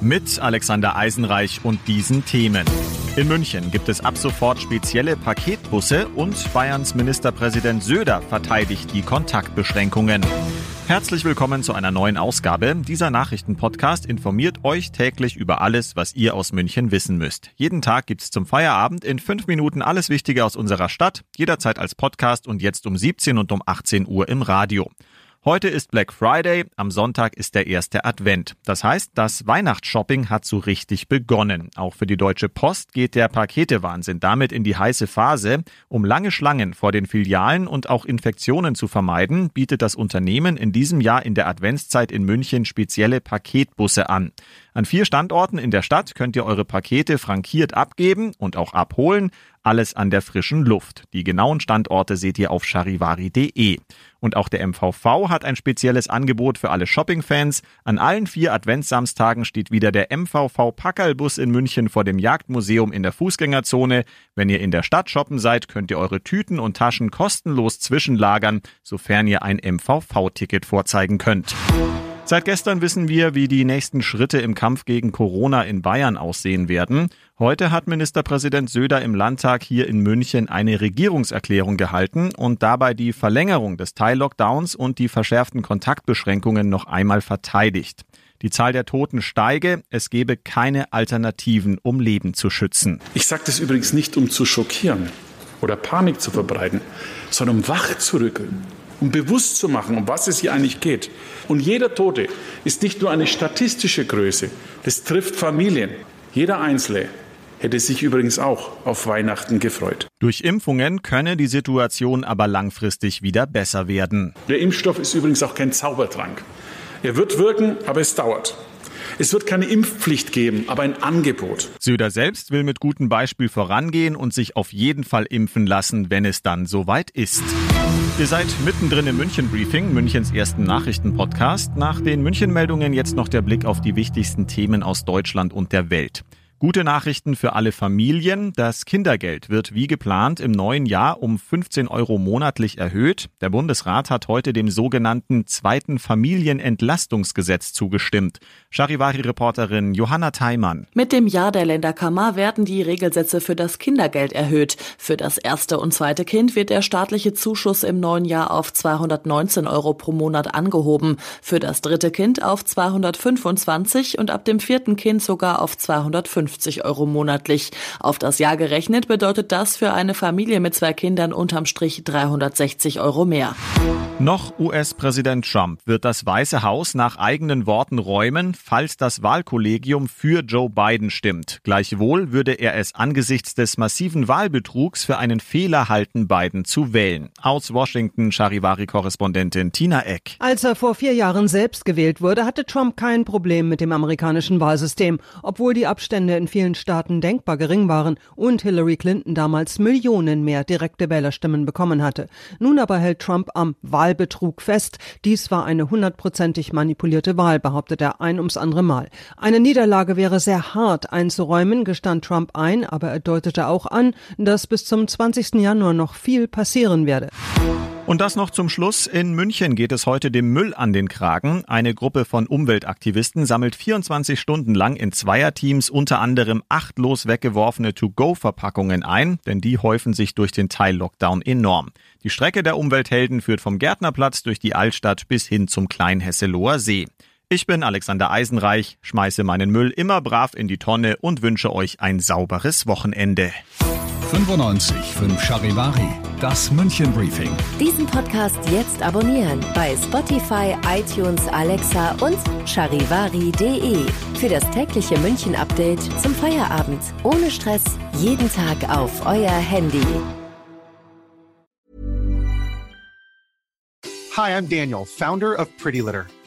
Mit Alexander Eisenreich und diesen Themen. In München gibt es ab sofort spezielle Paketbusse und Bayerns Ministerpräsident Söder verteidigt die Kontaktbeschränkungen. Herzlich willkommen zu einer neuen Ausgabe. Dieser Nachrichtenpodcast informiert euch täglich über alles, was ihr aus München wissen müsst. Jeden Tag gibt's zum Feierabend in fünf Minuten alles Wichtige aus unserer Stadt, jederzeit als Podcast und jetzt um 17 und um 18 Uhr im Radio. Heute ist Black Friday, am Sonntag ist der erste Advent. Das heißt, das Weihnachtsshopping hat so richtig begonnen. Auch für die Deutsche Post geht der Paketewahnsinn damit in die heiße Phase. Um lange Schlangen vor den Filialen und auch Infektionen zu vermeiden, bietet das Unternehmen in diesem Jahr in der Adventszeit in München spezielle Paketbusse an. An vier Standorten in der Stadt könnt ihr eure Pakete frankiert abgeben und auch abholen. Alles an der frischen Luft. Die genauen Standorte seht ihr auf charivari.de. Und auch der MVV hat ein spezielles Angebot für alle Shopping-Fans. An allen vier Adventssamstagen steht wieder der MVV Packerlbus in München vor dem Jagdmuseum in der Fußgängerzone. Wenn ihr in der Stadt shoppen seid, könnt ihr eure Tüten und Taschen kostenlos zwischenlagern, sofern ihr ein MVV-Ticket vorzeigen könnt. Seit gestern wissen wir, wie die nächsten Schritte im Kampf gegen Corona in Bayern aussehen werden. Heute hat Ministerpräsident Söder im Landtag hier in München eine Regierungserklärung gehalten und dabei die Verlängerung des Teil-Lockdowns und die verschärften Kontaktbeschränkungen noch einmal verteidigt. Die Zahl der Toten steige, es gebe keine Alternativen, um Leben zu schützen. Ich sage das übrigens nicht, um zu schockieren oder Panik zu verbreiten, sondern um wach zu rütteln um bewusst zu machen, um was es hier eigentlich geht. Und jeder Tote ist nicht nur eine statistische Größe, das trifft Familien. Jeder Einzelne hätte sich übrigens auch auf Weihnachten gefreut. Durch Impfungen könne die Situation aber langfristig wieder besser werden. Der Impfstoff ist übrigens auch kein Zaubertrank. Er wird wirken, aber es dauert. Es wird keine Impfpflicht geben, aber ein Angebot. Söder selbst will mit gutem Beispiel vorangehen und sich auf jeden Fall impfen lassen, wenn es dann soweit ist. Ihr seid mittendrin im München Briefing, Münchens ersten Nachrichtenpodcast. Nach den München Meldungen jetzt noch der Blick auf die wichtigsten Themen aus Deutschland und der Welt. Gute Nachrichten für alle Familien. Das Kindergeld wird wie geplant im neuen Jahr um 15 Euro monatlich erhöht. Der Bundesrat hat heute dem sogenannten zweiten Familienentlastungsgesetz zugestimmt. Charivari-Reporterin Johanna Theimann. Mit dem Jahr der Länderkammer werden die Regelsätze für das Kindergeld erhöht. Für das erste und zweite Kind wird der staatliche Zuschuss im neuen Jahr auf 219 Euro pro Monat angehoben. Für das dritte Kind auf 225 und ab dem vierten Kind sogar auf 250. 50 Euro monatlich. Auf das Jahr gerechnet bedeutet das für eine Familie mit zwei Kindern unterm Strich 360 Euro mehr. Noch US-Präsident Trump wird das Weiße Haus nach eigenen Worten räumen, falls das Wahlkollegium für Joe Biden stimmt. Gleichwohl würde er es angesichts des massiven Wahlbetrugs für einen Fehler halten, Biden zu wählen. Aus Washington Charivari-Korrespondentin Tina Eck. Als er vor vier Jahren selbst gewählt wurde, hatte Trump kein Problem mit dem amerikanischen Wahlsystem, obwohl die Abstände in vielen Staaten denkbar gering waren und Hillary Clinton damals Millionen mehr direkte Wählerstimmen bekommen hatte. Nun aber hält Trump am Wahl Wahlbetrug fest. Dies war eine hundertprozentig manipulierte Wahl, behauptet er ein ums andere Mal. Eine Niederlage wäre sehr hart einzuräumen, gestand Trump ein, aber er deutete auch an, dass bis zum 20. Januar noch viel passieren werde. Und das noch zum Schluss. In München geht es heute dem Müll an den Kragen. Eine Gruppe von Umweltaktivisten sammelt 24 Stunden lang in Zweierteams unter anderem achtlos weggeworfene To-Go-Verpackungen ein, denn die häufen sich durch den Teil-Lockdown enorm. Die Strecke der Umwelthelden führt vom Gärtnerplatz durch die Altstadt bis hin zum Kleinhesseloher See. Ich bin Alexander Eisenreich, schmeiße meinen Müll immer brav in die Tonne und wünsche euch ein sauberes Wochenende. 95 5 Charivari, das München Briefing. Diesen Podcast jetzt abonnieren bei Spotify, iTunes, Alexa und charivari.de. Für das tägliche München Update zum Feierabend. Ohne Stress, jeden Tag auf euer Handy. Hi, I'm Daniel, Founder of Pretty Litter.